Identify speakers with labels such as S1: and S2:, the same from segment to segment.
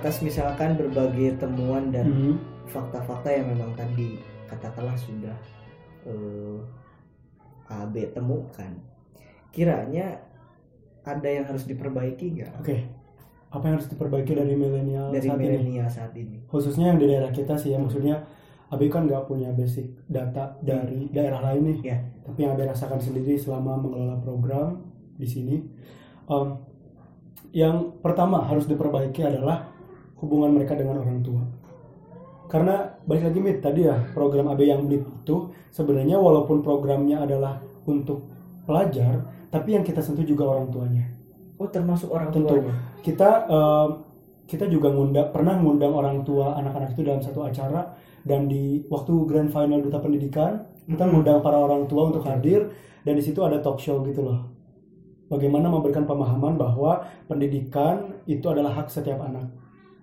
S1: atas misalkan berbagai temuan dan
S2: Mhm.
S1: fakta-fakta yang memang tadi katakanlah sudah eh, AB temukan kiranya ada yang harus diperbaiki nggak
S2: Oke. Apa yang harus diperbaiki dari milenial
S1: dari
S2: saat ini?
S1: milenial saat ini
S2: Khususnya yang di daerah kita sih ya, maksudnya Abi kan nggak punya basic data dari daerah lain nih.
S1: Ya.
S2: Tapi yang Abi rasakan sendiri selama mengelola program di sini. Em, yang pertama harus diperbaiki adalah hubungan mereka dengan orang tua. Karena balik lagi mit tadi ya program AB yang BLIP itu sebenarnya walaupun programnya adalah untuk pelajar, tapi yang kita sentuh juga orang tuanya.
S1: oh termasuk orang
S2: Tentu.
S1: tuanya
S2: kita em, kita juga ngundang pernah ngundang orang tua anak-anak itu dalam satu acara dan di waktu grand final duta pendidikan kita
S1: Mhm.
S2: ngundang para orang tua untuk hadir dan di situ ada talk show gitu loh bagaimana memberikan pemahaman bahwa pendidikan itu adalah hak setiap anak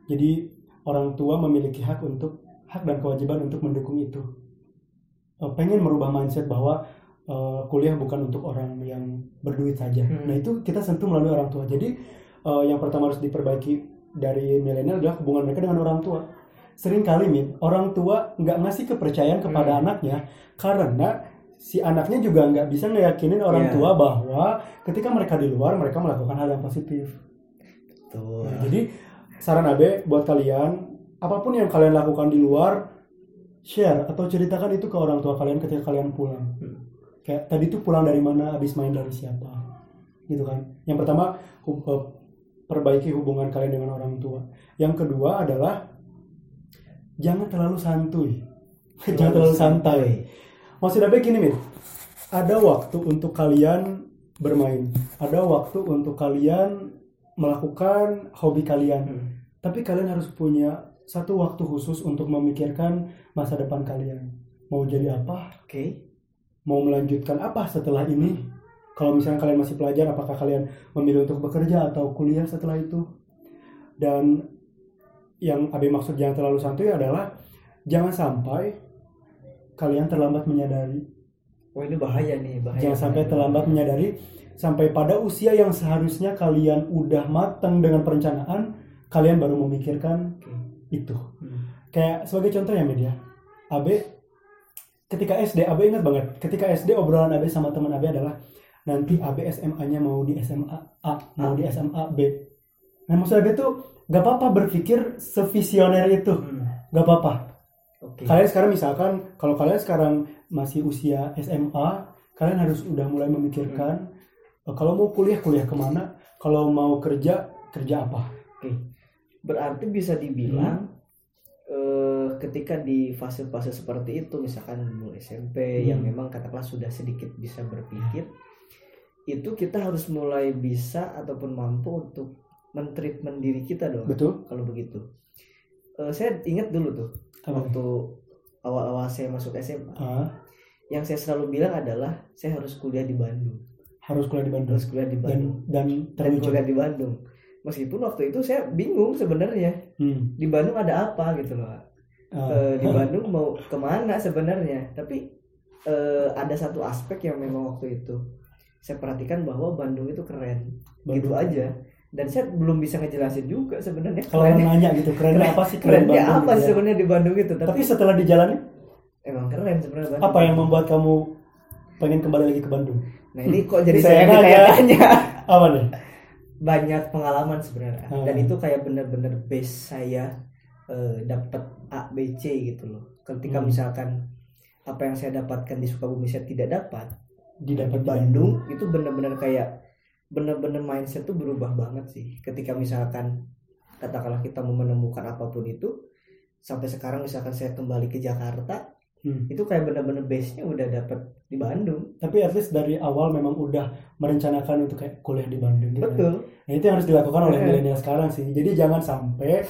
S2: jadi orang tua memiliki hak untuk hak dan kewajiban untuk mendukung itu Eh, pengen merubah mindset bahwa eh, kuliah bukan untuk orang yang berduit saja.
S1: Hmm.
S2: Nah itu kita sentuh melalui orang tua. Jadi eh, yang pertama harus diperbaiki dari milenial adalah hubungan mereka dengan orang tua. Sering kali Min, orang tua nggak ngasih kepercayaan kepada
S1: Hmm.
S2: anaknya karena si anaknya juga nggak bisa ngeyakinin orang
S1: Iya.
S2: tua bahwa ketika mereka di luar mereka melakukan hal yang positif.
S1: tuh
S2: Nah, jadi saran Abe buat kalian apa pun yang kalian lakukan di luar share atau ceritakan itu ke orang tua kalian ketika kalian pulang.
S1: Hmm.
S2: Kayak tadi tuh pulang dari mana, habis main dari siapa, gitu kan? Yang pertama eh, perbaiki hubungan kalian dengan orang tua. Yang kedua adalah jangan terlalu santuy, jangan terlalu santai. Maksud Abe gini, Min. Ada waktu untuk kalian bermain. Ada waktu untuk kalian melakukan hobi kalian.
S1: Hmm.
S2: Tapi kalian harus punya satu waktu khusus untuk memikirkan masa depan kalian. Mau jadi apa?
S1: oke
S2: Mau melanjutkan apa setelah ini? Kalau misalnya kalian masih pelajar, apakah kalian memilih untuk bekerja atau kuliah setelah itu? Dan yang Abi maksud jangan terlalu santuy adalah jangan sampai kalian terlambat menyadari
S1: oh ini bahaya nih bahaya
S2: Jangan sampai terlambat menyadari sampai pada usia yang seharusnya kalian udah matang dengan perencanaan, kalian baru memikirkan
S1: Oke.
S2: itu.
S1: Hmm.
S2: Kayak sebagai contoh ya media, Abe ketika SD, Abe ingat banget, ketika SD obrolan Abe sama teman Abe adalah nanti Abe SMA-nya mau di SMA A, mau di SMA B. Nah maksud Abe tuh gak apa-apa berpikir sevisioner itu,
S1: Hmm.
S2: gak apa-apa.
S1: oke
S2: Kalian sekarang misalkan kalau kalian sekarang masih usia SMA, kalian harus udah mulai memikirkan eh, kalau mau kuliah kuliah ke mana, kalau mau kerja kerja apa.
S1: berarti bisa dibilang eh, ketika di fase-fase seperti itu misalkan mulai SMP yang
S2: Hmm.
S1: memang katakanlah sudah sedikit bisa berpikir itu kita harus mulai bisa ataupun mampu untuk mentreatment diri kita dong
S2: Betul?
S1: kalau begitu Eh, saya ingat dulu tuh
S2: Apa?
S1: waktu awal-awal saya masuk SMA
S2: Ah,
S1: yang saya selalu bilang adalah saya harus kuliah di Bandung
S2: harus kuliah di Bandung.
S1: Harus kuliah di Bandung.
S2: dan
S1: dan
S2: terwujud.
S1: kuliah di Bandung. Meskipun waktu itu saya bingung sebenarnya.
S2: Hmm.
S1: di Bandung ada apa gitu loh Eh, di Bandung mau ke mana sebenarnya? Tapi eh, ada satu aspek yang memang waktu itu saya perhatikan bahwa Bandung itu keren. Gitu
S2: Bandung.
S1: aja. Dan saya belum bisa ngejelasin juga sebenarnya
S2: Kalau
S1: kerennya.
S2: nanya gitu, kerennya
S1: Keren-
S2: apa sih keren Bandung
S1: apa
S2: gitu ya.
S1: sebenarnya di Bandung itu? Tapi,
S2: Tapi setelah dijalani,
S1: emang keren sebenarnya Bandung.
S2: apa yang membuat kamu pengen kembali lagi ke Bandung?
S1: nah ini kok jadi
S2: Saya nanya.
S1: ditanya
S2: Apa nih?
S1: banyak pengalaman sebenarnya
S2: Hmm.
S1: dan itu kayak bener-bener base saya eh, dapat A B C gitu loh ketika
S2: Hmm.
S1: misalkan apa yang saya dapatkan di Sukabumi saya tidak dapat
S2: Didapat
S1: di Bandung itu bener-bener kayak bener-bener mindset tuh berubah banget sih ketika misalkan katakanlah kita mau menemukan apa pun itu sampai sekarang misalkan saya kembali ke Jakarta
S2: Hmm.
S1: itu kayak bener-bener base-nya udah dapet di Bandung
S2: Tapi at least dari awal memang udah merencanakan untuk kayak kuliah di Bandung gitu. kan.
S1: betul
S2: Nah itu yang harus dilakukan oleh
S1: Iya.
S2: milenial sekarang sih. Jadi jangan sampai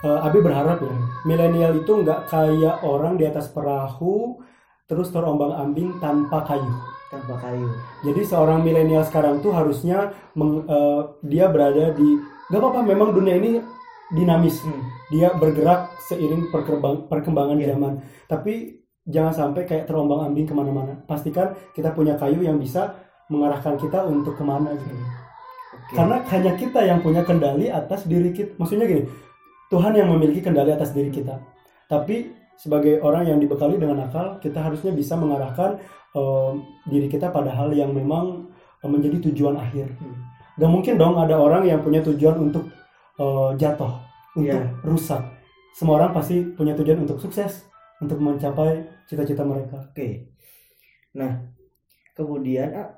S2: eh, Abi berharap ya milenial itu nggak kayak orang di atas perahu terus terombang ambing tanpa kayu.
S1: tanpa kayu
S2: Jadi seorang milenial sekarang tuh harusnya meng- eh, dia berada di nggak apa-apa memang dunia ini dinamis.
S1: Hmm.
S2: Dia bergerak seiring perkembang- perkembangan
S1: Iya.
S2: zaman. Tapi jangan sampai kayak terombang ambing ke mana-mana. Pastikan kita punya kayu yang bisa mengarahkan kita untuk ke mana gitu.
S1: Oke.
S2: Karena hanya kita yang punya kendali atas diri kita. Maksudnya gini, Tuhan yang memiliki kendali atas diri kita. Tapi sebagai orang yang dibekali dengan akal, kita harusnya bisa mengarahkan eh, diri kita pada hal yang memang eh, menjadi tujuan akhir.
S1: Hmm.
S2: Gak mungkin dong ada orang yang punya tujuan untuk eh, jatuh, untuk
S1: Iya.
S2: rusak. Semua orang pasti punya tujuan untuk sukses, untuk mencapai cita-cita mereka.
S1: Oke. Nah, kemudian ah,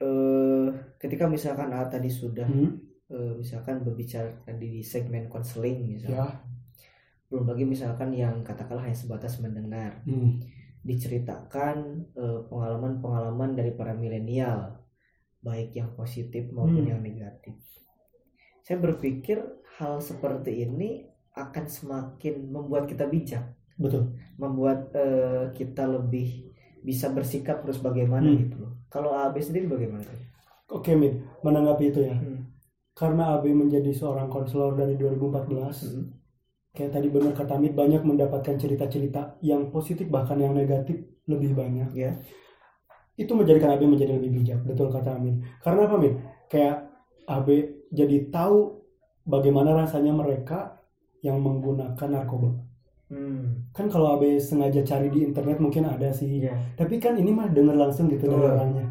S1: eh, ketika misalkan A tadi sudah
S2: Hmm,
S1: eh, misalkan berbicara tadi di segmen konseling misalnya,
S2: ya.
S1: belum lagi misalkan yang katakanlah hanya sebatas mendengar,
S2: Hmm,
S1: diceritakan eh, pengalaman-pengalaman dari para milenial, baik yang positif maupun
S2: Hmm.
S1: yang negatif. Saya berpikir hal seperti ini akan semakin membuat kita bijak.
S2: Betul.
S1: membuat eh, kita lebih bisa bersikap terus bagaimana
S2: Hmm.
S1: gitu loh. Kalau AB sendiri bagaimana?
S2: Oke, Min, menanggapi itu ya.
S1: Hmm.
S2: Karena AB menjadi seorang konselor dari 2014,
S1: Hmm.
S2: kayak tadi benar kata Min, banyak mendapatkan cerita-cerita yang positif bahkan yang negatif lebih banyak.
S1: Ya.
S2: Itu menjadikan AB menjadi lebih bijak, betul kata Amin. Karena apa, Min? Kayak AB jadi tahu bagaimana rasanya mereka yang menggunakan narkoba.
S1: Hmm.
S2: Kan kalau AB sengaja cari di internet mungkin ada sih.
S1: Iya.
S2: Tapi kan ini mah denger langsung gitu dari orangnya.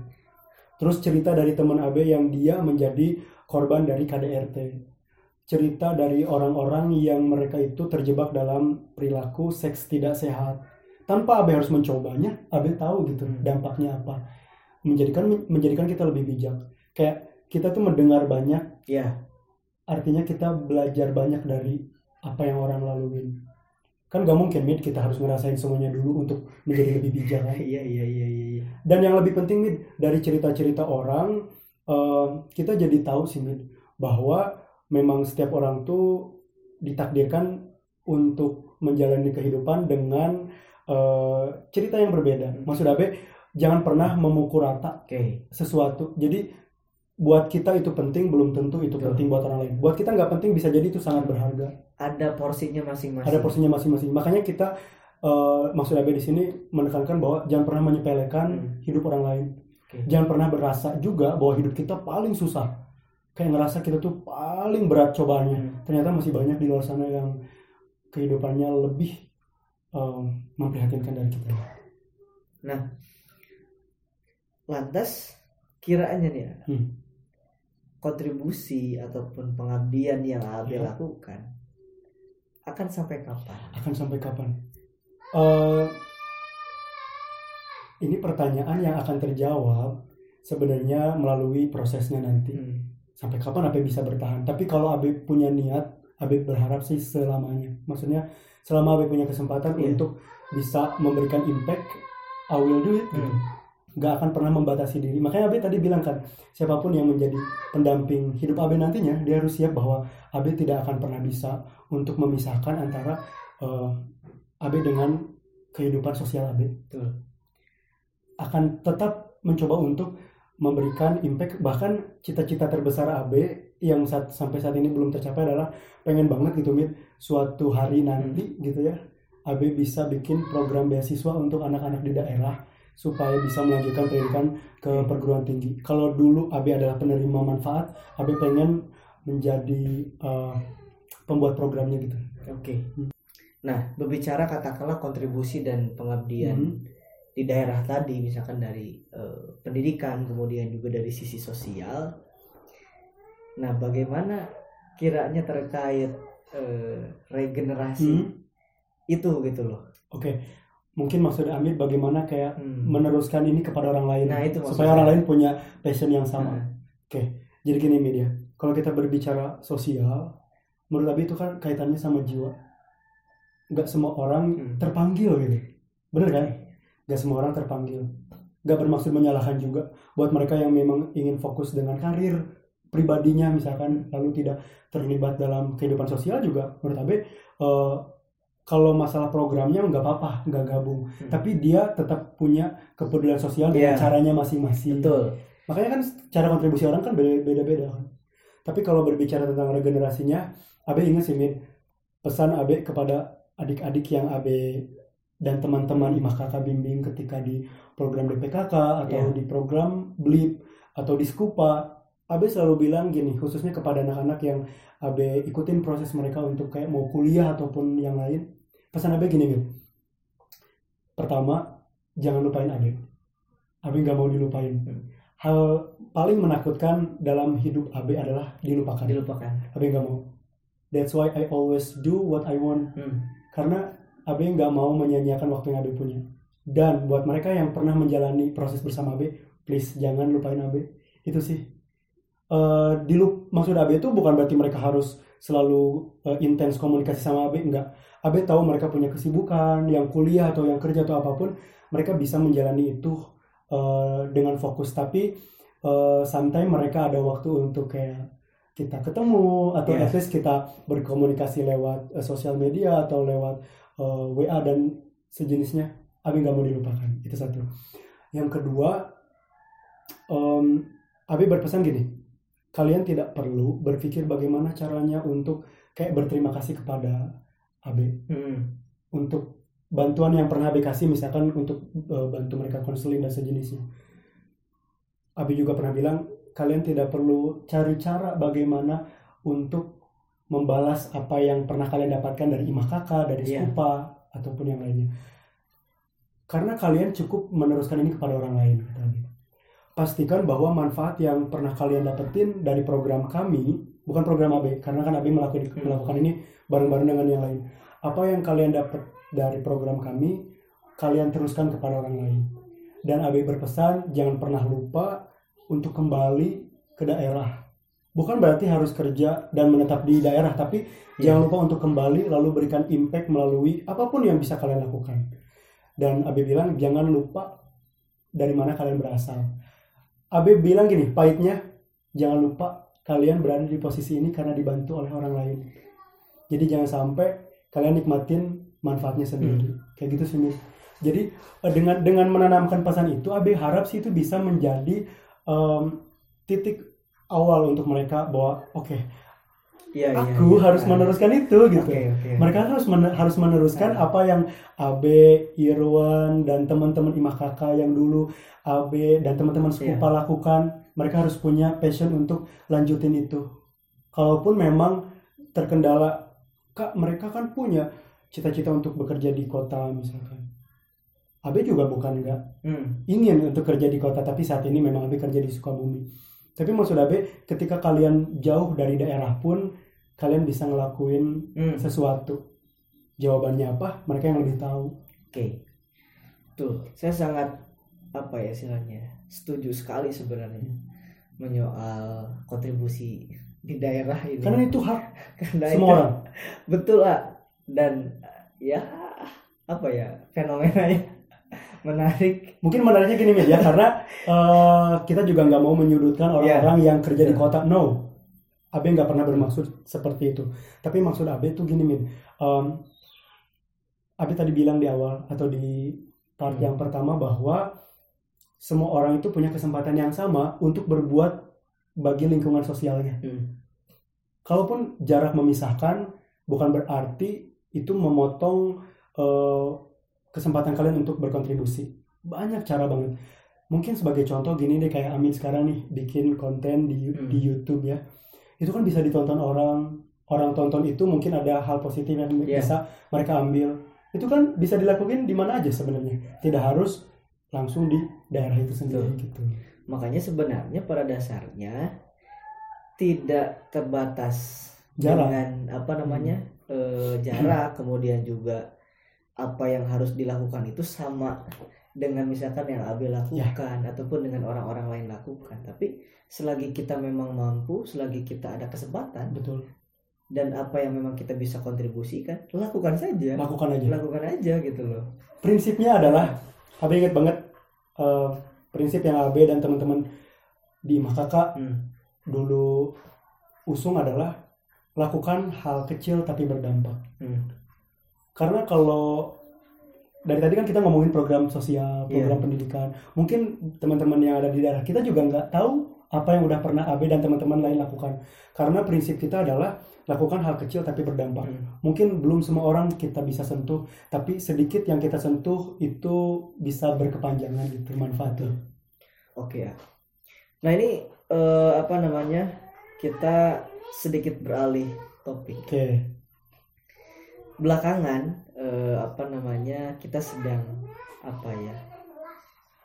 S2: Terus cerita dari teman AB yang dia menjadi korban dari KDRT. Cerita dari orang-orang yang mereka itu terjebak dalam perilaku seks tidak sehat. Tanpa AB harus mencobanya, AB tahu gitu
S1: Hmm.
S2: dampaknya apa. Menjadikan menjadikan kita lebih bijak. Kayak kita tuh mendengar banyak,
S1: Ya.
S2: artinya kita belajar banyak dari apa yang orang laluin. Kan gak mungkin Mid kita harus ngerasain semuanya dulu untuk menjadi lebih bijak kan?
S1: Iya iya iya iya. iya.
S2: Dan yang lebih penting Mid, dari cerita-cerita orang eh, kita jadi tahu sih Mid bahwa memang setiap orang tuh ditakdirkan untuk menjalani kehidupan dengan eh, cerita yang berbeda. Maksud Abe jangan pernah memukul rata
S1: Oke.
S2: sesuatu. Jadi buat kita itu penting belum tentu itu
S1: Betul.
S2: penting buat orang lain. Buat kita nggak penting bisa jadi itu sangat berharga.
S1: Ada porsinya masing-masing.
S2: Ada porsinya masing-masing. Makanya kita eh, maksud Abe di sini menekankan bahwa jangan pernah menyepelekan
S1: Hmm.
S2: hidup orang lain.
S1: Oke.
S2: Jangan pernah berasa juga bahwa hidup kita paling susah. Kayak ngerasa kita tuh paling berat cobaannya.
S1: Hmm.
S2: Ternyata masih banyak di luar sana yang kehidupannya lebih eh, memprihatinkan dari kita.
S1: Lantas kiranya nih ya,
S2: Hmm.
S1: Kontribusi ataupun pengabdian yang AB
S2: Ya.
S1: lakukan akan sampai kapan?
S2: Akan sampai kapan? Eh, ini pertanyaan yang akan terjawab sebenarnya melalui prosesnya nanti.
S1: Hmm.
S2: Sampai kapan Abe bisa bertahan? Tapi kalau Abe punya niat, Abe berharap sih selamanya. Maksudnya selama Abe punya kesempatan
S1: Iya.
S2: untuk bisa memberikan impact, I will do it. Gitu.
S1: Hmm.
S2: Gak akan pernah membatasi diri. Makanya Abe tadi bilang kan, siapa pun yang menjadi pendamping hidup Abe nantinya, dia harus siap bahwa Abe tidak akan pernah bisa untuk memisahkan antara eh, Abe dengan kehidupan sosial Abe.
S1: Betul.
S2: Akan tetap mencoba untuk memberikan impact bahkan cita-cita terbesar AB yang saat, sampai saat ini belum tercapai adalah pengen banget gitu Mit suatu hari nanti gitu ya AB bisa bikin program beasiswa untuk anak-anak di daerah supaya bisa melanjutkan pendidikan ke perguruan tinggi. Kalau dulu AB adalah penerima manfaat, AB pengen menjadi eh, pembuat programnya gitu.
S1: Oke. Nah, berbicara katakanlah kontribusi dan pengabdian
S2: Hmm.
S1: di daerah tadi, misalkan dari eh, pendidikan, kemudian juga dari sisi sosial. Nah, bagaimana kiranya terkait eh, regenerasi
S2: Hmm.
S1: itu gitu loh?
S2: Oke, mungkin maksud Amir bagaimana kayak
S1: Hmm.
S2: meneruskan ini kepada orang lain
S1: Nah, itu
S2: supaya orang lain punya passion yang sama.
S1: Nah,
S2: Jadi gini media, kalau kita berbicara sosial, menurut Abi itu kan kaitannya sama jiwa. Gak semua orang
S1: Hmm.
S2: terpanggil gitu, bener kan? Gak semua orang terpanggil. Gak bermaksud menyalahkan juga buat mereka yang memang ingin fokus dengan karir pribadinya misalkan lalu tidak terlibat dalam kehidupan sosial juga menurut Abe eh, kalau masalah programnya nggak apa-apa nggak gabung
S1: Hmm.
S2: tapi dia tetap punya kepedulian sosial dengan
S1: Iya.
S2: caranya masing-masing
S1: betul.
S2: makanya kan cara kontribusi orang kan beda- beda-beda kan tapi kalau berbicara tentang regenerasinya Abe ingat sih Min pesan Abe kepada adik-adik yang Abe dan teman-teman Imah Kakak bimbing ketika di program DPKK atau
S1: Iya.
S2: di program BLIP atau di Skupa Abe selalu bilang gini khususnya kepada anak-anak yang Abe ikutin proses mereka untuk kayak mau kuliah ataupun yang lain pesan Abe gini Mil pertama jangan lupain Abe Abe nggak mau dilupain hal paling menakutkan dalam hidup Abe adalah dilupakan
S1: dilupakan
S2: Abe nggak mau that's why I always do what I want
S1: Hmm.
S2: karena Abe nggak mau menyanyiakan waktu yang Abe punya. Dan buat mereka yang pernah menjalani proses bersama Abe, please jangan lupain Abe. Itu sih. Eh dilup maksud Abe itu bukan berarti mereka harus selalu eh, intens komunikasi sama Abe, enggak. Abe tahu mereka punya kesibukan, yang kuliah atau yang kerja atau apa pun, mereka bisa menjalani itu eh, dengan fokus. Tapi eh, sometimes mereka ada waktu untuk kayak kita ketemu atau
S1: Iya.
S2: at least kita berkomunikasi lewat eh, sosial media atau lewat eh, WA dan sejenisnya Abi nggak mau dilupakan itu satu yang kedua em, Abi berpesan gini kalian tidak perlu berpikir bagaimana caranya untuk kayak berterima kasih kepada Abi
S1: Hmm.
S2: untuk bantuan yang pernah Abi kasih misalkan untuk eh, bantu mereka konseling dan sejenisnya Abi juga pernah bilang kalian tidak perlu cari cara bagaimana untuk membalas apa yang pernah kalian dapatkan dari imah kakak, dari
S1: Iya.
S2: skupa ataupun yang lainnya. Karena kalian cukup meneruskan ini kepada orang lain kata Abi. Pastikan bahwa manfaat yang pernah kalian dapetin dari program kami, bukan program AB, karena kan AB melakukan,
S1: Hmm.
S2: melakukan ini bareng-bareng dengan yang lain. Apa yang kalian dapat dari program kami, kalian teruskan kepada orang lain. Dan AB berpesan jangan pernah lupa untuk kembali ke daerah. Bukan berarti harus kerja dan menetap di daerah, tapi
S1: Iya.
S2: jangan lupa untuk kembali lalu berikan impact melalui apa pun yang bisa kalian lakukan. Dan Abe bilang jangan lupa dari mana kalian berasal. Abe bilang gini, pahitnya jangan lupa kalian berada di posisi ini karena dibantu oleh orang lain. Jadi jangan sampai kalian nikmatin manfaatnya sendiri. Kayak gitu sih, Miss. Jadi eh, dengan dengan menanamkan pesan itu, Abe harap sih itu bisa menjadi em, titik awal untuk mereka bahwa oke,
S1: Iya, iya,
S2: aku
S1: iya.
S2: harus
S1: Ah.
S2: meneruskan itu gitu.
S1: Oke, oke.
S2: Mereka harus men- harus meneruskan
S1: Ah.
S2: apa yang Abe, Irwan dan teman-teman Imah Kakak yang dulu Abe dan teman-teman
S1: Iya.
S2: Skupa lakukan. Mereka harus punya passion untuk lanjutin itu. Kalaupun memang terkendala, Kak, mereka kan punya cita-cita untuk bekerja di kota misalkan. Abe juga bukan nggak
S1: Hmm.
S2: ingin untuk kerja di kota tapi saat ini memang Abe kerja di Sukabumi tapi maksud Abe ketika kalian jauh dari daerah pun kalian bisa ngelakuin
S1: Hmm.
S2: sesuatu jawabannya apa mereka yang lebih tahu
S1: Oke. Tuh, saya sangat apa ya istilahnya? Setuju sekali sebenarnya menyoal kontribusi di daerah ini.
S2: karena itu hak
S1: Karena
S2: semua
S1: itu-
S2: orang
S1: Betul lah. Dan ya apa ya fenomenanya menarik.
S2: mungkin menariknya gini ya karena eh, kita juga nggak mau menyudutkan orang-orang yang kerja di
S1: Iya.
S2: kota no Abe nggak pernah bermaksud seperti itu tapi maksud Abe tuh gini Min Em, Abe tadi bilang di awal atau di part
S1: Hmm.
S2: yang pertama bahwa semua orang itu punya kesempatan yang sama untuk berbuat bagi lingkungan sosialnya
S1: Hmm.
S2: kalaupun jarak memisahkan bukan berarti itu memotong eh, kesempatan kalian untuk berkontribusi banyak cara banget mungkin sebagai contoh gini deh kayak Amin sekarang nih bikin konten di
S1: Hmm.
S2: di YouTube ya itu kan bisa ditonton orang orang tonton itu mungkin ada hal positif yang
S1: Iya.
S2: bisa mereka ambil. Itu kan bisa dilakukan di mana aja sebenarnya. Tidak harus langsung di daerah itu sendiri gitu.
S1: Makanya sebenarnya pada dasarnya tidak terbatas
S2: Jarak.
S1: dengan apa namanya eh, jarak, kemudian juga apa yang harus dilakukan itu sama dengan misalkan yang Abe lakukan ataupun dengan orang-orang lain lakukan. Tapi selagi kita memang mampu, selagi kita ada kesempatan
S2: betul
S1: dan apa yang memang kita bisa kontribusikan, lakukan saja.
S2: lakukan aja
S1: Lakukan aja gitu loh.
S2: prinsipnya adalah Abe ingat banget eh, prinsip yang Abe dan teman-teman di Imah Kakak
S1: Hmm.
S2: dulu usung adalah lakukan hal kecil tapi berdampak.
S1: Hmm.
S2: Karena kalau dari tadi kan kita ngomongin program sosial, program pendidikan, mungkin teman-teman yang ada di daerah kita juga nggak tahu apa yang udah pernah Abe dan teman-teman lain lakukan. Karena prinsip kita adalah lakukan hal kecil tapi berdampak.
S1: Hmm.
S2: Mungkin belum semua orang kita bisa sentuh, tapi sedikit yang kita sentuh itu bisa berkepanjangan gitu manfaatnya.
S1: Oke ya. Nah ini eh, apa namanya kita sedikit beralih topik
S2: oke
S1: belakangan eh, apa namanya kita sedang apa ya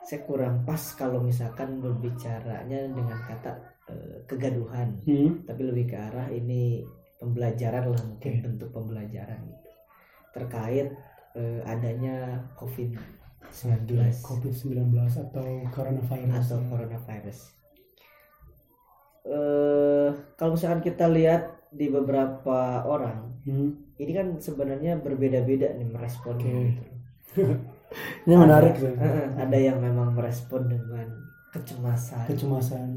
S1: saya kurang pas kalau misalkan berbicaranya dengan kata eh, kegaduhan.
S2: Hmm,
S1: tapi lebih ke arah ini pembelajaran lah mungkin
S2: Oke.
S1: bentuk pembelajaran gitu. Terkait eh, adanya covid 19
S2: COVID-19 atau coronavirus.
S1: Atau coronavirus. Eh kalau misalkan kita lihat di beberapa orang,
S2: Hmm,
S1: ini kan sebenarnya berbeda-beda nih meresponnya.
S2: Oke.
S1: gitu.
S2: ini menarik
S1: Ada, eh, eh, ada yang memang merespon dengan kecemasan,
S2: kecemasan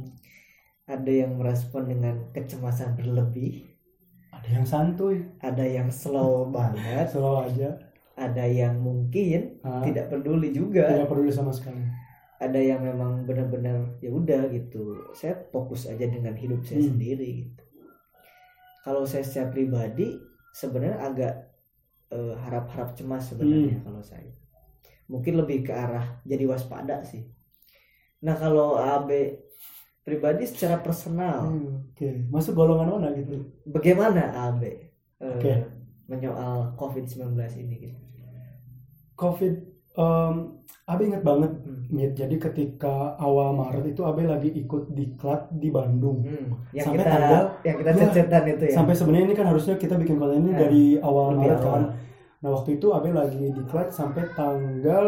S1: ada yang merespon dengan kecemasan berlebih,
S2: ada yang santuy
S1: ada yang slow banget,
S2: selalu aja
S1: ada yang mungkin
S2: Ah,
S1: tidak peduli juga.
S2: tidak peduli sama sekali
S1: ada yang memang benar-benar ya udah gitu saya fokus aja dengan hidup saya
S2: Hmm.
S1: sendiri gitu kalau saya secara pribadi sebenarnya agak eh, harap-harap cemas sebenarnya
S2: Hmm.
S1: kalau saya. Mungkin lebih ke arah jadi waspada sih. Nah kalau AB pribadi secara personal.
S2: Hmm, oke. Masuk golongan mana gitu?
S1: Bagaimana AB eh,
S2: Oke.
S1: menyoal COVID-19 ini gitu.
S2: Covid em Abe ingat banget
S1: Hmm.
S2: Mit. jadi ketika awal Maret itu Abe lagi ikut diklat di Bandung
S1: Hmm, yang
S2: Sampai
S1: kita
S2: tanggal-
S1: yang kita
S2: Ya,
S1: cet-cetan itu ya
S2: sampai sebenarnya ini kan harusnya kita bikin konten ini
S1: Eh,
S2: dari awal
S1: lebih
S2: Maret
S1: awal.
S2: kan nah waktu itu Abe lagi diklat sampai tanggal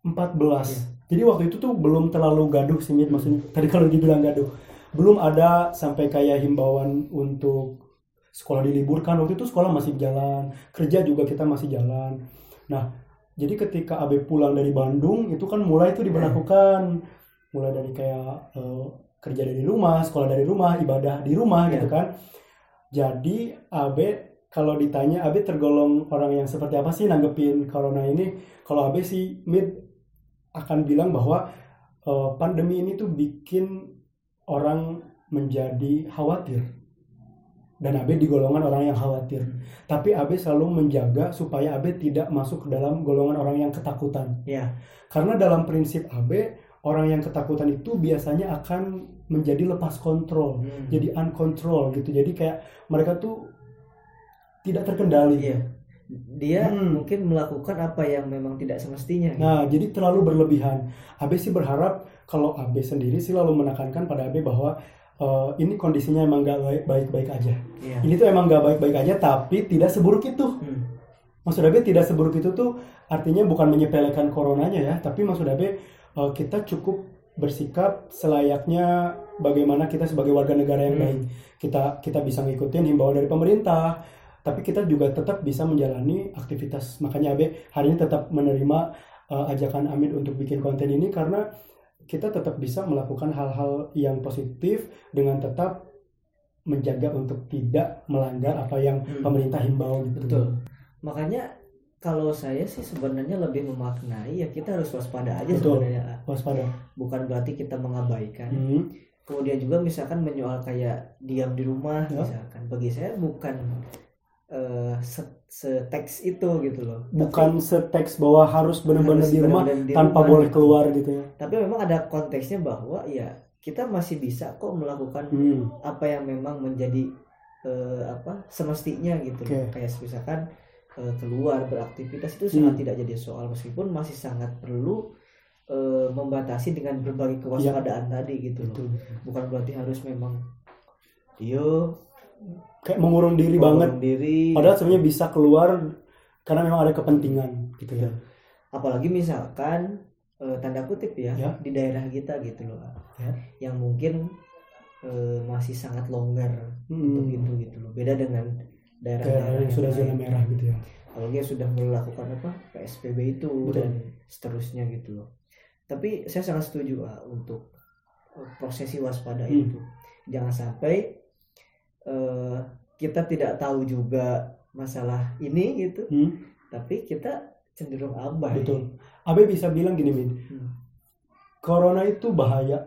S2: 14
S1: Iya.
S2: jadi waktu itu tuh belum terlalu gaduh sih Mit, maksudnya tadi kalau dibilang gaduh belum ada sampai kayak himbauan untuk sekolah diliburkan waktu itu sekolah masih jalan kerja juga kita masih jalan nah jadi ketika Abe pulang dari Bandung itu kan mulai itu diberlakukan. Mulai dari kayak eh, kerja dari rumah sekolah dari rumah ibadah di rumah
S1: Iya.
S2: gitu kan. Jadi Abe kalau ditanya Abe tergolong orang yang seperti apa sih nanggepin corona ini? Kalau Abe sih mid akan bilang bahwa eh, pandemi ini tuh bikin orang menjadi khawatir dan Abe di golongan orang yang khawatir tapi Abe selalu menjaga supaya Abe tidak masuk ke dalam golongan orang yang ketakutan
S1: ya
S2: karena dalam prinsip Abe orang yang ketakutan itu biasanya akan menjadi lepas kontrol
S1: Hmm.
S2: jadi uncontrol gitu jadi kayak mereka tuh tidak terkendali
S1: Iya. Dia
S2: Hmm.
S1: mungkin melakukan apa yang memang tidak semestinya. gitu.
S2: nah jadi terlalu berlebihan Abe sih berharap kalau Abe sendiri sih lalu menekankan pada Abe bahwa eh, ini kondisinya emang gak baik- baik-baik aja
S1: Iya.
S2: ini tuh emang gak baik-baik aja tapi tidak seburuk itu
S1: Hmm.
S2: maksud Abe tidak seburuk itu tuh artinya bukan menyepelekan coronanya ya tapi maksud Abe eh, kita cukup bersikap selayaknya bagaimana kita sebagai warga negara yang
S1: Hmm.
S2: baik kita kita bisa ngikutin himbauan dari pemerintah tapi kita juga tetap bisa menjalani aktivitas makanya Abe hari ini tetap menerima eh, ajakan Amit untuk bikin konten ini karena kita tetap bisa melakukan hal-hal yang positif dengan tetap menjaga untuk tidak melanggar apa yang
S1: Hmm.
S2: pemerintah himbau gitu.
S1: Betul. Makanya kalau saya sih sebenarnya lebih memaknai ya kita harus waspada aja
S2: Betul.
S1: sebenarnya.
S2: Waspada.
S1: Bukan berarti kita mengabaikan.
S2: Hmm.
S1: Kemudian juga misalkan menyoal kayak diam di rumah
S2: Ya.
S1: misalkan bagi saya bukan se- seteks itu gitu loh.
S2: Bukan seteks bahwa harus benar-benar di rumah
S1: di
S2: tanpa
S1: rumah
S2: boleh
S1: gitu.
S2: keluar gitu ya.
S1: Tapi memang ada konteksnya bahwa ya kita masih bisa kok melakukan
S2: Hmm.
S1: apa yang memang menjadi eh, apa semestinya gitu
S2: Oke.
S1: kayak misalkan eh, keluar beraktivitas itu
S2: Hmm.
S1: sangat tidak jadi soal meskipun masih sangat perlu eh, membatasi dengan berbagai kewaspadaan tadi gitu loh
S2: Betul.
S1: bukan berarti harus memang yo
S2: Kayak mengurung diri banget.
S1: diri
S2: Padahal sebenarnya bisa keluar karena memang ada kepentingan gitu ya.
S1: apalagi misalkan eh, tanda kutip ya,
S2: Ya.
S1: di daerah kita gitu loh
S2: Ya.
S1: yang mungkin eh, masih sangat longgar untuk
S2: Hmm.
S1: itu gitu loh beda dengan daerah-daerah
S2: yang sudah zona merah gitu ya.
S1: apalagi sudah melakukan apa PSBB itu
S2: Betul.
S1: dan seterusnya gitu loh tapi saya sangat setuju ah, untuk eh, prosesi waspada
S2: Hmm.
S1: itu jangan sampai eh, kita tidak tahu juga masalah ini gitu
S2: Hmm.
S1: tapi kita cenderung abai
S2: Betul. Abe bisa bilang gini, Min.
S1: Hmm.
S2: Corona itu bahaya.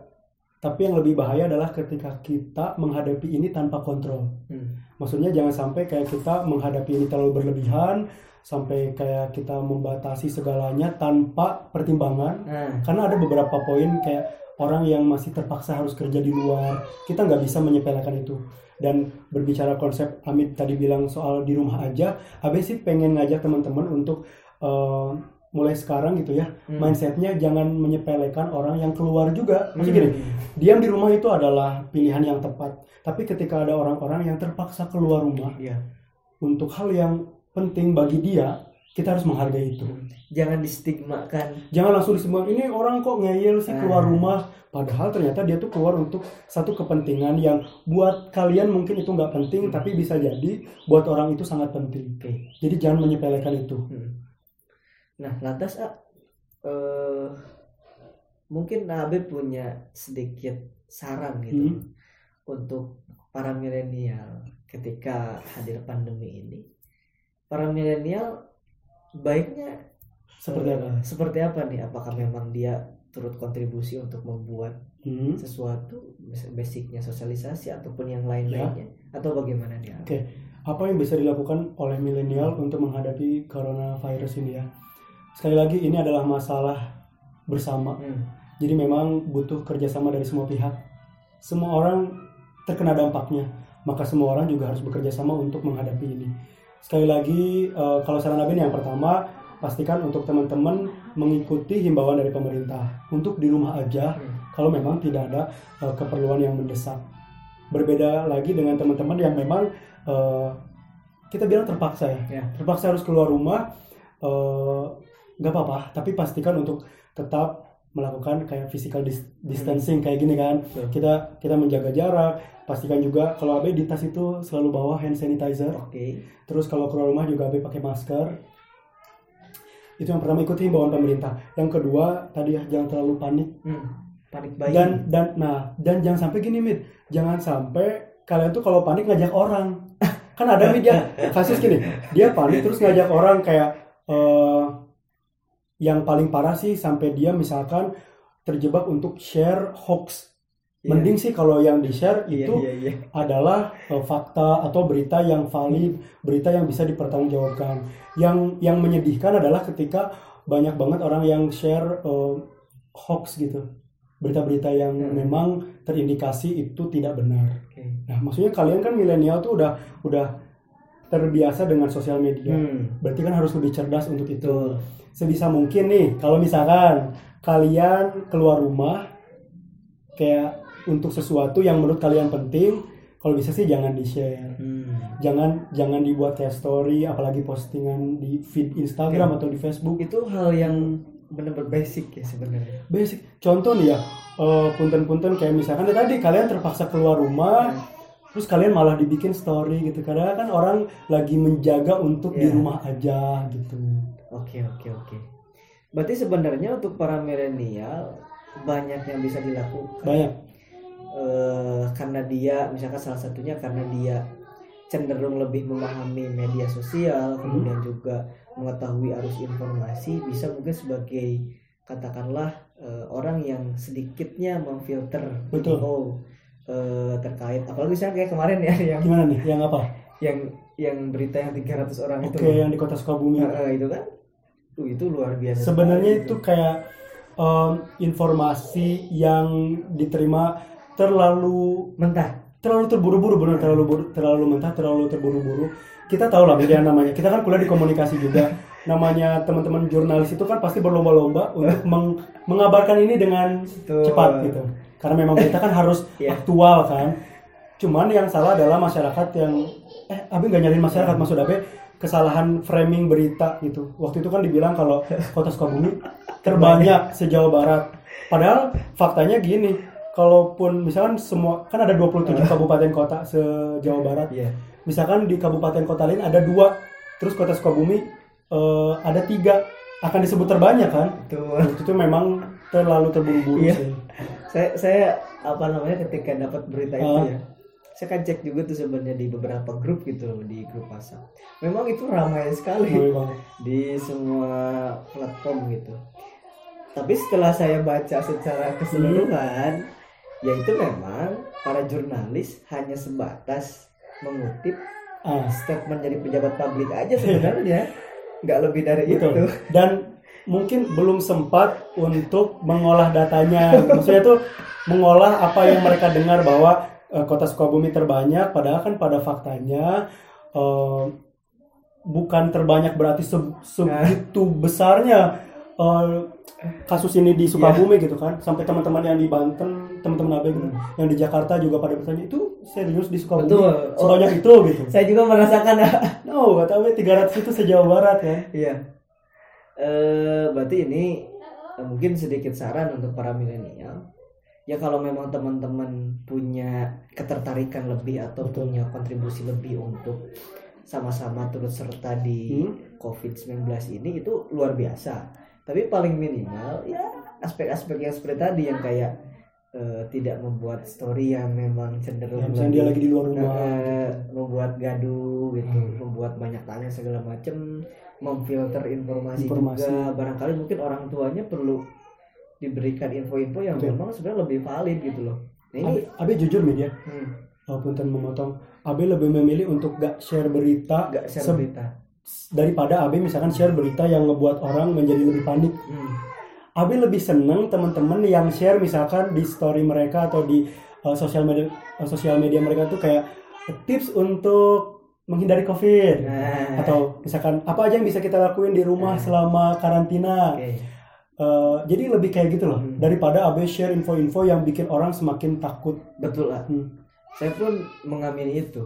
S2: Tapi yang lebih bahaya adalah ketika kita menghadapi ini tanpa kontrol.
S1: Hmm.
S2: Maksudnya jangan sampai kayak kita menghadapi ini terlalu berlebihan, sampai kayak kita membatasi segalanya tanpa pertimbangan.
S1: nah
S2: Karena ada beberapa poin kayak orang yang masih terpaksa harus kerja di luar kita nggak bisa menyepelekan itu dan berbicara konsep Amit tadi bilang soal di rumah aja Abe sih pengen ngajak teman-teman untuk eh, mulai sekarang gitu ya
S1: Hmm.
S2: mindsetnya jangan menyepelekan orang yang keluar juga maksudnya gini
S1: Hmm.
S2: diam di rumah itu adalah pilihan yang tepat tapi ketika ada orang-orang yang terpaksa keluar rumah
S1: Iya.
S2: untuk hal yang penting bagi dia kita harus menghargai itu
S1: Jangan distigmakan.
S2: jangan langsung disebut ini orang kok ngeyel sih keluar
S1: Ah.
S2: rumah padahal ternyata dia tuh keluar untuk satu kepentingan yang buat kalian mungkin itu nggak penting
S1: Hmm.
S2: tapi bisa jadi buat orang itu sangat penting
S1: Oke.
S2: jadi jangan menyepelekan itu
S1: Hmm. Nah, lantas ah, eh, mungkin Abe punya sedikit saran gitu
S2: Hmm.
S1: untuk para milenial ketika hadir pandemi ini. Para milenial baiknya
S2: seperti
S1: eh,
S2: apa
S1: Seperti apa nih? Apakah memang dia turut kontribusi untuk membuat
S2: Hmm.
S1: sesuatu basicnya sosialisasi ataupun yang
S2: Ya.
S1: lain-lainnya atau bagaimana dia?
S2: Oke. apa yang bisa dilakukan oleh milenial untuk menghadapi coronavirus ini ya sekali lagi ini adalah masalah bersama
S1: Hmm.
S2: Jadi memang butuh kerjasama dari semua pihak. Semua orang terkena dampaknya, maka semua orang juga harus bekerja sama untuk menghadapi ini. Sekali lagi, eh, kalau saran Abin yang pertama, pastikan untuk teman-teman mengikuti himbauan dari pemerintah untuk di rumah aja
S1: Hmm.
S2: kalau memang tidak ada eh, keperluan yang mendesak. Berbeda lagi dengan teman-teman yang memang eh, kita bilang terpaksa ya,
S1: Ya.
S2: terpaksa harus keluar rumah, nggak apa-apa, tapi pastikan untuk tetap melakukan kayak physical dis- distancing kayak gini kan.
S1: Betul.
S2: Kita kita menjaga jarak, pastikan juga kalau Abe di tas itu selalu bawa hand sanitizer.
S1: Oke.
S2: Terus kalau keluar rumah juga Abe pakai masker. Itu yang pertama ikuti himbauan pemerintah. Yang kedua tadi ya jangan terlalu panik
S1: Hmm. Panik bayi.
S2: dan dan nah dan jangan sampai gini Mit jangan sampai kalian tuh kalau panik ngajak orang kan ada Mit ya kasus gini dia panik terus ngajak orang kayak eh, yang paling parah sih sampai dia misalkan terjebak untuk share hoax
S1: Iya.
S2: mending sih kalau yang di share
S1: Iya,
S2: itu
S1: iya, iya.
S2: adalah eh, fakta atau berita yang valid, berita yang bisa dipertanggungjawabkan. Yang yang menyedihkan adalah ketika banyak banget orang yang share eh, hoax gitu. Berita-berita yang
S1: Hmm.
S2: memang terindikasi itu tidak benar.
S1: Oke.
S2: Nah, maksudnya kalian kan milenial tuh udah udah terbiasa dengan sosial media.
S1: Hmm.
S2: Berarti kan harus lebih cerdas untuk itu. Sebisa mungkin nih, kalau misalkan kalian keluar rumah kayak untuk sesuatu yang menurut kalian penting, kalau bisa sih jangan di-share.
S1: Hmm.
S2: Jangan jangan dibuat kayak story apalagi postingan di feed Instagram atau di Facebook.
S1: Itu hal yang benar-benar basic ya sebenarnya.
S2: Basic. Contoh nih ya, eh, punten-punten kayak misalkan ya tadi kalian terpaksa keluar rumah, terus kalian malah dibikin story gitu. Karena kan orang lagi menjaga untuk di
S1: Iya.
S2: rumah aja gitu.
S1: Oke oke oke. Berarti sebenarnya untuk para milenial banyak yang bisa dilakukan.
S2: Banyak.
S1: Eh, karena dia misalkan salah satunya karena dia cenderung lebih memahami media sosial,
S2: Hmm.
S1: kemudian juga mengetahui arus informasi, bisa mungkin sebagai katakanlah eh, orang yang sedikitnya memfilter
S2: Betul.
S1: info eh, terkait apalagi misalnya kayak kemarin ya yang
S2: Gimana nih? Yang apa?
S1: yang yang berita yang 300 orang
S2: Oke,
S1: itu
S2: yang di kota Sukabumi.
S1: Eh, itu kan Tuh, itu luar biasa
S2: Sebenarnya
S1: sekali,
S2: itu
S1: gitu.
S2: kayak em, informasi yang diterima terlalu
S1: mentah
S2: terlalu terburu-buru benar terlalu buru- terlalu mentah terlalu terburu-buru kita tahu lah beda namanya kita kan kuliah di komunikasi juga namanya teman-teman jurnalis itu kan pasti berlomba-lomba untuk meng- mengabarkan ini dengan
S1: Betul.
S2: cepat gitu karena memang berita kan harus
S1: Iya.
S2: aktual kan. Cuman yang salah adalah masyarakat yang eh Abi nggak nyariin masyarakat maksud Abi kesalahan framing berita gitu. Waktu itu kan dibilang kalau kota Sukabumi terbanyak se-Jawa Barat. Padahal faktanya gini kalaupun misalkan semua kan ada 27 kabupaten kota se-Jawa Barat.
S1: Iya.
S2: misalkan di kabupaten kota lain ada dua terus kota Sukabumi eh, ada tiga. Akan disebut terbanyak kan?
S1: Betul.
S2: itu tuh memang terlalu terburu-buru
S1: Iya.
S2: sih
S1: saya saya apa namanya ketika dapat berita itu
S2: Ah.
S1: ya saya kan cek juga tuh sebenarnya di beberapa grup gitu loh di grup WhatsApp. Memang itu ramai sekali
S2: banget.
S1: di semua platform gitu. Tapi setelah saya baca secara keseluruhan ya itu memang para jurnalis hanya sebatas mengutip
S2: ah.
S1: statement dari pejabat publik aja sebenarnya. Nggak lebih dari
S2: betul.
S1: itu.
S2: Dan mungkin belum sempat untuk mengolah datanya. Maksudnya tuh mengolah apa yang mereka dengar bahwa eh, kota Sukabumi terbanyak, padahal kan pada faktanya eh, bukan terbanyak berarti se- segitu besarnya eh, kasus ini di Sukabumi gitu kan. Sampai teman-teman yang di Banten, teman-teman Abe gitu, yang di Jakarta juga pada bertanya itu serius di Sukabumi
S1: Betul. Oh.
S2: sebanyak itu gitu.
S1: Saya juga merasakan
S2: No, kata Abe 300 itu sejauh barat ya.
S1: Iya. Eh berarti ini eh, mungkin sedikit saran untuk para milenial. Ya kalau memang teman-teman punya ketertarikan lebih atau
S2: Betul.
S1: punya kontribusi lebih untuk sama-sama turut serta di
S2: Hmm.
S1: COVID-19 ini itu luar biasa. Tapi paling minimal ya aspek-aspek yang seperti tadi yang kayak eh, tidak membuat story yang memang cenderung
S2: Ya, misalnya dia lagi di luar rumah.
S1: Eh, membuat gaduh gitu,
S2: Hmm.
S1: membuat banyak tanya segala macam, memfilter informasi,
S2: Informasi.
S1: juga. Barangkali mungkin orang tuanya perlu diberikan info-info yang
S2: Betul.
S1: memang sebenarnya lebih valid gitu loh. Nah ini,
S2: Abe, Abe jujur media,
S1: hmm,
S2: walaupun tan memotong, Abe lebih memilih untuk gak share berita
S1: nggak share
S2: se-
S1: berita.
S2: daripada Abe misalkan share berita yang ngebuat orang menjadi lebih panik.
S1: Hmm,
S2: Abe lebih seneng teman-teman yang share misalkan di story mereka atau di uh, sosial media uh, sosial media mereka tuh kayak tips untuk menghindari COVID
S1: Nah,
S2: atau misalkan apa aja yang bisa kita lakuin di rumah
S1: Nah.
S2: selama karantina.
S1: oke.
S2: Uh, jadi lebih kayak gitu loh
S1: Hmm.
S2: daripada Abe share info-info yang bikin orang semakin takut.
S1: betul lah.
S2: Hmm.
S1: Saya pun mengamini itu.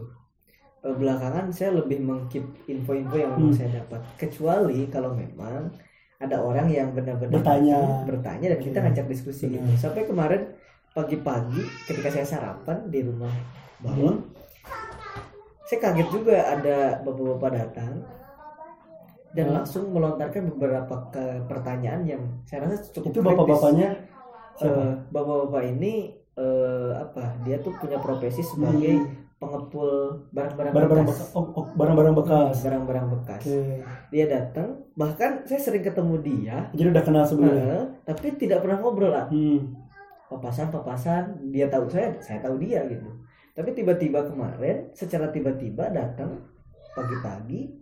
S1: Eh, Belakangan saya lebih mengkeep info-info yang memang
S2: Hmm.
S1: saya dapat. Kecuali kalau memang ada orang yang benar-benar
S2: Bertanya.
S1: bertanya dan kita
S2: Oke.
S1: ngajak diskusi gitu. Sampai kemarin pagi-pagi ketika saya sarapan di rumah Balon,
S2: Hmm.
S1: Saya kaget juga ada bapak-bapak datang dan
S2: Hmm.
S1: langsung melontarkan beberapa ke pertanyaan yang saya rasa cukup
S2: Itu bapak-bapaknya
S1: Eh,
S2: siapa?
S1: bapak-bapak ini eh, apa? Dia tuh punya profesi sebagai
S2: Hmm.
S1: pengepul barang-barang
S2: barang-barang
S1: bekas.
S2: Oh, oh, barang-barang bekas.
S1: Barang-barang bekas.
S2: Oke.
S1: Dia datang, bahkan saya sering ketemu dia,
S2: Jadi udah kenal sebelumnya.
S1: eh, tapi tidak pernah ngobrol lah.
S2: Hmm.
S1: Papasan-papasan, dia tahu saya, saya tahu dia gitu. Tapi tiba-tiba kemarin, secara tiba-tiba datang pagi-pagi,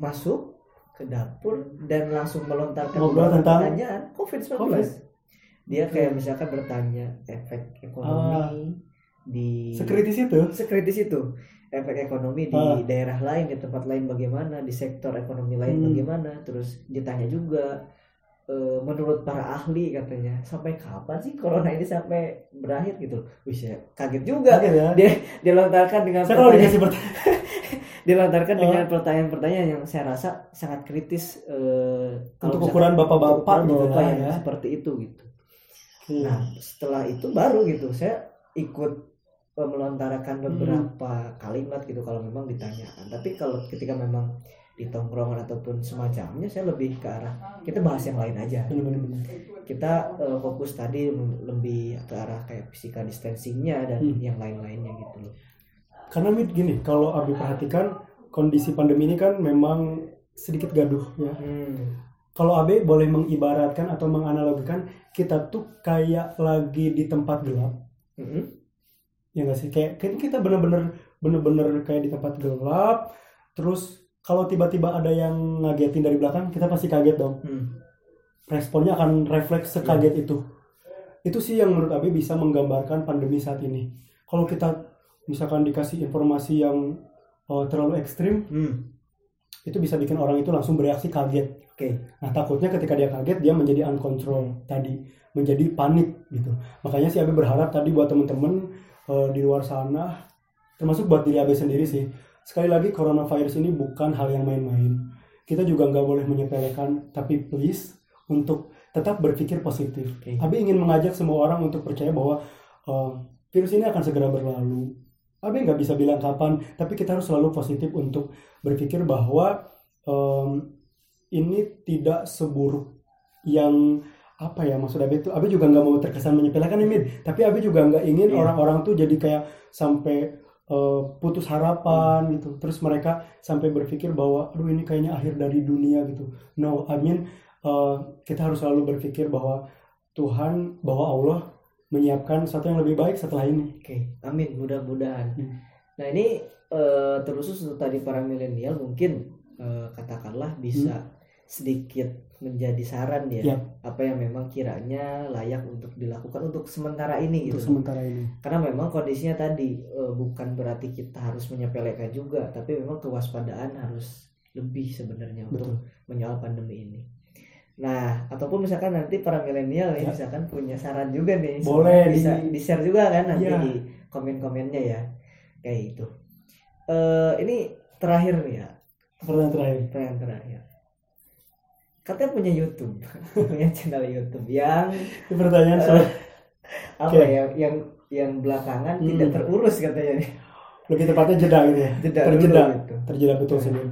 S1: masuk ke dapur dan langsung melontarkan beberapa pertanyaan COVID-19.
S2: COVID.
S1: Dia kayak misalkan bertanya efek ekonomi di
S2: Sekritis itu.
S1: sekritis itu efek ekonomi di
S2: Ah.
S1: daerah lain di tempat lain bagaimana di sektor ekonomi lain
S2: Hmm.
S1: bagaimana terus ditanya juga eh, menurut para ahli katanya sampai kapan sih corona ini sampai berakhir gitu wih saya kaget juga
S2: Kaget ya.
S1: dia dilontarkan dengan
S2: Saya kalau
S1: pertanyaan
S2: dikasih pertanyaan
S1: dilontarkan
S2: Oh.
S1: dengan pertanyaan-pertanyaan yang saya rasa sangat kritis kalau
S2: Untuk ukuran bapak-bapak gitu
S1: bapak yang
S2: ya.
S1: seperti itu gitu
S2: Hmm.
S1: Nah, setelah itu baru gitu saya ikut eh, melontarkan
S2: Hmm.
S1: beberapa kalimat gitu kalau memang ditanyakan. Tapi kalau ketika memang di tongkrongan ataupun semacamnya saya lebih ke arah kita bahas yang lain aja.
S2: Bener-bener. bener.
S1: Kita eh, fokus tadi lebih ke arah kayak physical distancingnya dan
S2: Hmm.
S1: yang lain-lainnya gitu loh.
S2: Karena Mit gini, kalau Abi perhatikan kondisi pandemi ini kan memang sedikit gaduh ya.
S1: Hmm.
S2: Kalau Abi boleh mengibaratkan atau menganalogikan kita tuh kayak lagi di tempat gelap,
S1: Mm-mm.
S2: ya nggak sih? Kayak kan kita bener-bener bener-bener kayak di tempat gelap, terus kalau tiba-tiba ada yang ngagetin dari belakang, kita pasti kaget dong.
S1: Hmm.
S2: Responnya akan refleks sekaget itu. Itu sih yang menurut Abi bisa menggambarkan pandemi saat ini. Kalau kita misalkan dikasih informasi yang uh, terlalu ekstrim,
S1: Hmm.
S2: itu bisa bikin orang itu langsung bereaksi kaget.
S1: Oke.
S2: Nah takutnya ketika dia kaget dia menjadi uncontrol tadi, menjadi panik gitu. Makanya sih Abe berharap tadi buat temen-temen uh, di luar sana, termasuk buat diri Abe sendiri sih. Sekali lagi coronavirus ini bukan hal yang main-main. Kita juga nggak boleh menyepelekan, tapi please untuk tetap berpikir positif.
S1: Oke.
S2: Abe ingin mengajak semua orang untuk percaya bahwa uh, virus ini akan segera berlalu. Abe nggak bisa bilang kapan, tapi kita harus selalu positif untuk berpikir bahwa um, ini tidak seburuk yang apa ya maksud Abe itu Abe juga nggak mau terkesan menyepelekan ini tapi Abe juga nggak ingin
S1: Iya.
S2: orang-orang tuh jadi kayak sampai uh, putus harapan gitu. Terus mereka sampai berpikir bahwa aduh ini kayaknya akhir dari dunia gitu. No I mean uh, kita harus selalu berpikir bahwa Tuhan bahwa Allah menyiapkan sesuatu yang lebih baik setelah ini.
S1: Oke, amin. Mudah-mudahan.
S2: Hmm.
S1: Nah ini eh, terkhusus untuk tadi para milenial mungkin eh, katakanlah bisa sedikit menjadi saran ya
S2: Yap.
S1: apa yang memang kiranya layak untuk dilakukan untuk sementara ini
S2: untuk
S1: gitu.
S2: sementara ini.
S1: Karena memang kondisinya tadi eh, bukan berarti kita harus menyepelekan juga tapi memang kewaspadaan harus lebih sebenarnya untuk
S2: betul.
S1: menyoal pandemi ini. Nah ataupun misalkan nanti para milenial
S2: Ya.
S1: misalkan punya saran juga nih
S2: Boleh
S1: bisa
S2: di-
S1: di share juga kan nanti
S2: Ya.
S1: di komen-komennya ya. Kayak itu eh ini terakhir nih ya.
S2: Pertanyaan terakhir.
S1: Pertanyaan terakhir katanya punya YouTube punya channel YouTube yang
S2: pertanyaan soal
S1: apa
S2: Oke.
S1: ya yang yang belakangan
S2: Hmm.
S1: tidak terurus katanya
S2: lebih tepatnya jeda gitu ya
S1: jeda
S2: Terjeda.
S1: gitu.
S2: terjeda betul
S1: Hmm.
S2: sendiri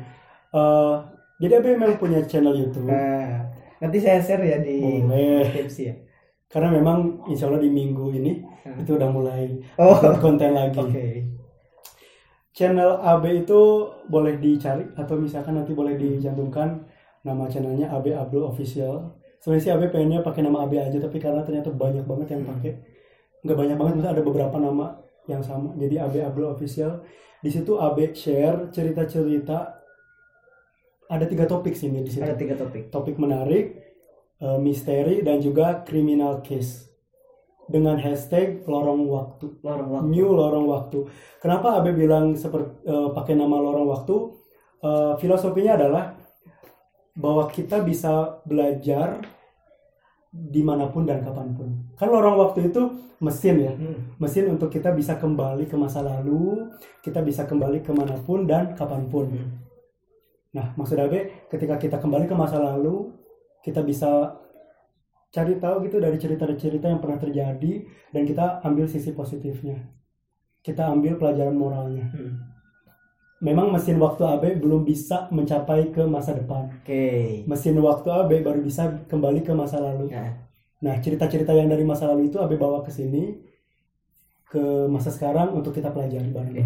S2: Eh, jadi Abe memang punya channel YouTube
S1: Nah, nanti saya share ya di
S2: boleh
S1: deskripsi ya
S2: karena memang insya Allah di minggu ini
S1: Hmm.
S2: itu udah mulai
S1: oh
S2: konten lagi
S1: oke
S2: channel AB itu boleh dicari atau misalkan nanti boleh dicantumkan nama channelnya AB Abdul Official. Sebenarnya sih AB pengennya pakai nama AB aja tapi karena ternyata banyak banget yang pakai nggak banyak banget maksudnya ada beberapa nama yang sama. Jadi AB Abdul Official. Di situ AB share cerita-cerita. Ada tiga topik sih di situ.
S1: Ada tiga topik.
S2: Topik menarik eh, misteri dan juga criminal case. Dengan hashtag lorong waktu.
S1: Lorong waktu.
S2: New lorong waktu. Kenapa Abe bilang seperti pakai nama lorong waktu? Eh, filosofinya adalah bahwa kita bisa belajar di mana pun dan kapan pun. Kan lorong waktu itu mesin ya,
S1: Hmm.
S2: mesin untuk kita bisa kembali ke masa lalu, kita bisa kembali ke mana pun dan kapan pun.
S1: Hmm.
S2: Nah, maksud Abe, ketika kita kembali ke masa lalu, kita bisa cari tahu gitu dari cerita-cerita yang pernah terjadi dan kita ambil sisi positifnya. Kita ambil pelajaran moralnya.
S1: Hmm.
S2: Memang mesin waktu AB belum bisa mencapai ke masa depan.
S1: oke
S2: Mesin waktu AB baru bisa kembali ke masa lalu.
S1: Nah.
S2: Nah, cerita-cerita yang dari masa lalu itu AB bawa ke sini ke masa sekarang untuk kita pelajari bareng.
S1: Oke.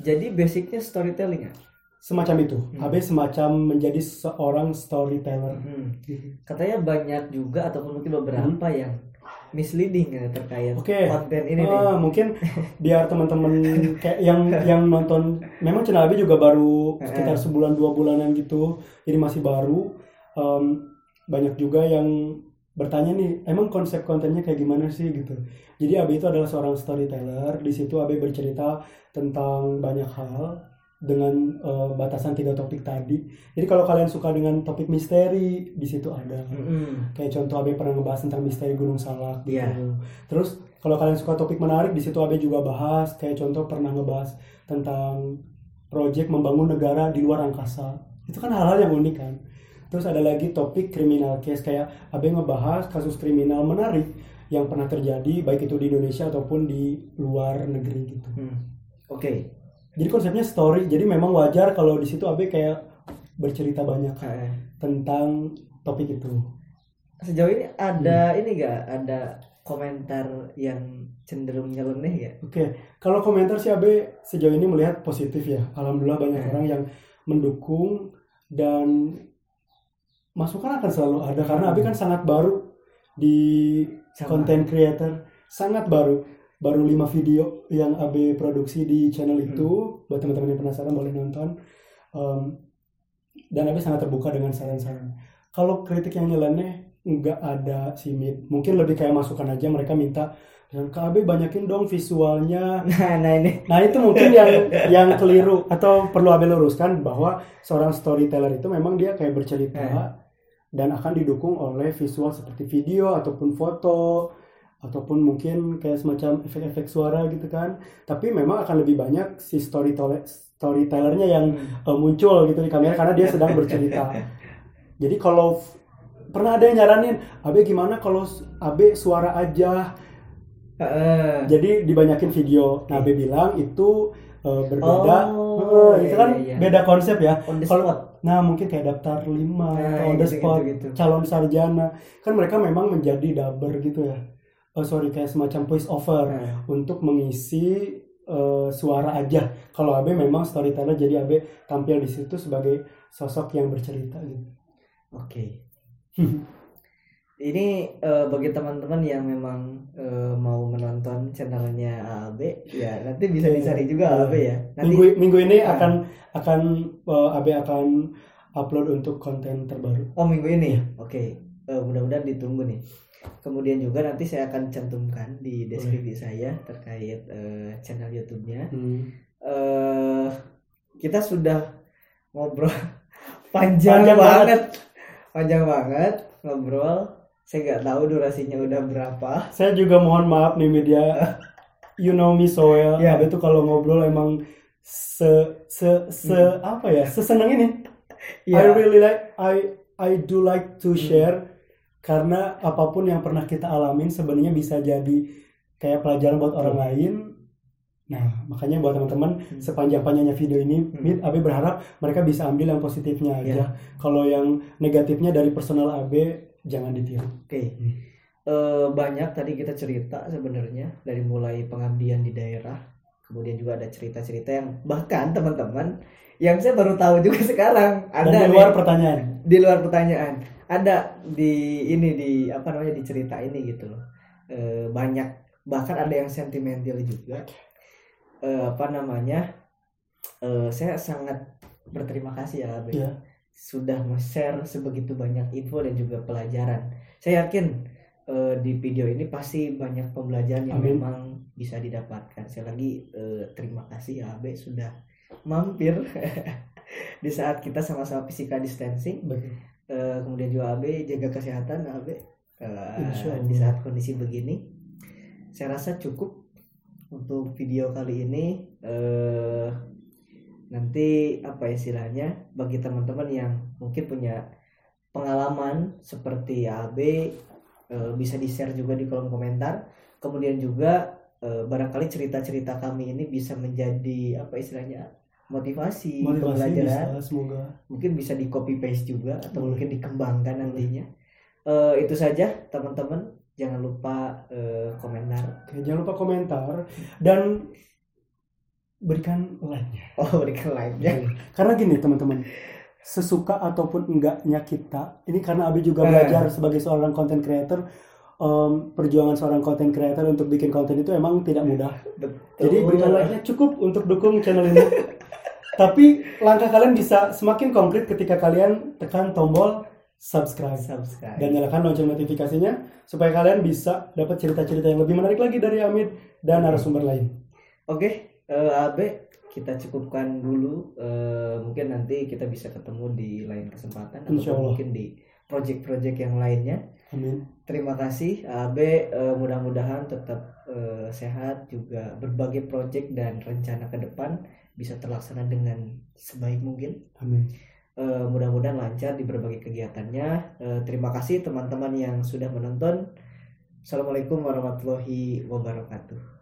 S1: jadi basicnya storytelling ya
S2: Semacam itu.
S1: Hmm.
S2: AB semacam menjadi seorang storyteller.
S1: Hmm. katanya banyak juga ataupun mungkin beberapa yang misleading ya terkait
S2: Oke.
S1: konten ini nih
S2: Ah, mungkin biar teman-teman kayak yang yang nonton memang channel Abi juga baru sekitar sebulan dua bulanan gitu jadi masih baru Em, banyak juga yang bertanya nih emang konsep kontennya kayak gimana sih gitu jadi Abi itu adalah seorang storyteller di situ Abi bercerita tentang banyak hal dengan eh, batasan tiga topik tadi jadi kalau kalian suka dengan topik misteri di situ ada
S1: Mm-mm.
S2: kayak contoh Abe pernah ngebahas tentang misteri Gunung Salak gitu.
S1: Iya.
S2: Terus kalau kalian suka topik menarik di situ Abe juga bahas kayak contoh pernah ngebahas tentang proyek membangun negara di luar angkasa. Itu kan hal-hal yang unik kan. Terus ada lagi topik kriminal case kayak Abe ngebahas kasus kriminal menarik yang pernah terjadi baik itu di Indonesia ataupun di luar negeri gitu.
S1: Hmm. oke
S2: Jadi konsepnya story. Jadi memang wajar kalau di situ Abe kayak bercerita banyak
S1: Eh,
S2: tentang topik itu.
S1: sejauh ini
S2: Hmm.
S1: ada ini gak ada komentar yang cenderung nyeleneh ya
S2: Oke, kalau komentar sih Abe sejauh ini melihat positif ya. Alhamdulillah banyak
S1: Hmm.
S2: orang yang mendukung dan masukan akan selalu ada karena Abe kan sangat baru di
S1: Sama.
S2: content creator, sangat baru. Baru 5 video yang Abe produksi di channel itu. Buat teman-teman yang penasaran boleh nonton. Um, dan Abe sangat terbuka dengan saran-saran. Kalau kritik yang nyeleneh nggak ada sih Mit. Mungkin lebih kayak masukan aja mereka minta dan Kak Abe banyakin dong visualnya.
S1: nah nah ini
S2: Nah itu mungkin yang yang keliru atau perlu Abe luruskan bahwa seorang storyteller itu memang dia kayak bercerita
S1: Eh.
S2: dan akan didukung oleh visual seperti video ataupun foto ataupun mungkin kayak semacam efek-efek suara gitu kan. Tapi memang akan lebih banyak si storyteller storytellernya yang eh, muncul gitu di kamera karena dia sedang bercerita. Jadi kalau pernah ada yang nyaranin, Abe gimana kalau Abe suara aja?
S1: Heeh.
S2: Jadi dibanyakin video. Nah, Abe bilang itu eh, berbeda.
S1: Oh,
S2: Eh, itu
S1: iya,
S2: kan
S1: iya, iya.
S2: beda konsep ya. Kalau- Nah, mungkin kayak daftar 5
S1: Nah,
S2: atau on the spot
S1: gitu, gitu.
S2: calon sarjana. Kan mereka memang menjadi dubber gitu ya. Oh, sorry kayak semacam voice over
S1: Nah,
S2: untuk mengisi eh, suara aja. Kalau Abe memang storyteller jadi Abe tampil di situ sebagai sosok yang bercerita gitu.
S1: Oke. Ini eh, bagi teman-teman yang memang eh, mau menonton channelnya AAB, ya nanti bisa
S2: Oke.
S1: dicari juga AAB ya. Nanti
S2: minggu minggu ini akan akan eh, Abe akan upload untuk konten terbaru.
S1: Oh minggu ini, oke. Eh, mudah-mudahan ditunggu nih. Kemudian juga nanti saya akan cantumkan di deskripsi saya terkait eh, channel YouTube-nya.
S2: Hmm.
S1: eh kita sudah ngobrol panjang,
S2: Panjang
S1: banget. panjang banget ngobrol. Saya nggak tahu durasinya udah berapa.
S2: Saya juga mohon maaf nih media. You know me so well.
S1: Ya.
S2: Abe tuh kalau ngobrol emang se se se apa ya? Seseneng ini. I
S1: Ya,
S2: really like I I do like to
S1: Hmm.
S2: Karena apa pun yang pernah kita alamin sebenarnya bisa jadi kayak pelajaran buat orang lain. Nah, makanya buat teman-teman
S1: Hmm.
S2: sepanjang-panjangnya video ini,
S1: Hmm.
S2: Mit, Abe berharap mereka bisa ambil yang positifnya aja.
S1: Ya.
S2: Kalau yang negatifnya dari personal Abe jangan ditiru.
S1: oke. Eh, banyak tadi kita cerita sebenarnya dari mulai pengabdian di daerah, kemudian juga ada cerita-cerita yang bahkan teman-teman yang saya baru tahu juga sekarang
S2: Dan
S1: ada
S2: di
S1: nih.
S2: luar pertanyaan.
S1: di luar pertanyaan ada di ini di apa namanya di cerita ini gitu loh Eh, banyak bahkan ada yang sentimental juga Eh, apa namanya eh, saya sangat berterima kasih ya Abe
S2: Iya.
S1: sudah share sebegitu banyak info dan juga pelajaran saya yakin eh, di video ini pasti banyak pembelajaran yang
S2: Amin.
S1: memang bisa didapatkan saya lagi eh, terima kasih ya Abe sudah mampir di saat kita sama-sama physical distancing
S2: Betul.
S1: Eh, kemudian juga AB jaga kesehatan AB Eh,
S2: Insya Allah.
S1: di saat kondisi begini saya rasa cukup untuk video kali ini. Eh nanti apa istilahnya bagi teman-teman yang mungkin punya pengalaman seperti AB eh, bisa di share juga di kolom komentar. Kemudian juga eh, barangkali cerita-cerita kami ini bisa menjadi apa istilahnya motivasi,
S2: Motivasi
S1: pembelajaran
S2: bisa semoga.
S1: mungkin bisa di copy paste juga atau
S2: Boleh.
S1: mungkin dikembangkan nantinya Eh, itu saja teman-teman jangan lupa eh, komentar
S2: Oke, jangan lupa komentar dan berikan like-nya.
S1: oh berikan like nya
S2: Karena gini teman-teman, sesuka ataupun enggaknya kita, ini karena Abi juga
S1: Eh.
S2: belajar sebagai seorang content creator, em, perjuangan seorang content creator untuk bikin konten itu emang tidak mudah. Jadi berikan like-nya cukup untuk dukung channel ini. Tapi langkah kalian bisa semakin konkret ketika kalian tekan tombol subscribe
S1: subscribe
S2: dan nyalakan lonceng notifikasinya supaya kalian bisa dapat cerita-cerita yang lebih menarik lagi dari Amit dan narasumber lain.
S1: Oke, eh, Abe, kita cukupkan dulu. Eh, mungkin nanti kita bisa ketemu di lain kesempatan atau mungkin di project-project yang lainnya.
S2: Amin.
S1: Terima kasih, Abe. Eh, mudah-mudahan tetap eh, sehat juga berbagai project dan rencana ke depan bisa terlaksana dengan sebaik mungkin.
S2: Amin.
S1: Eh, mudah-mudahan lancar di berbagai kegiatannya. Eh, terima kasih teman-teman yang sudah menonton. Assalamualaikum warahmatullahi wabarakatuh.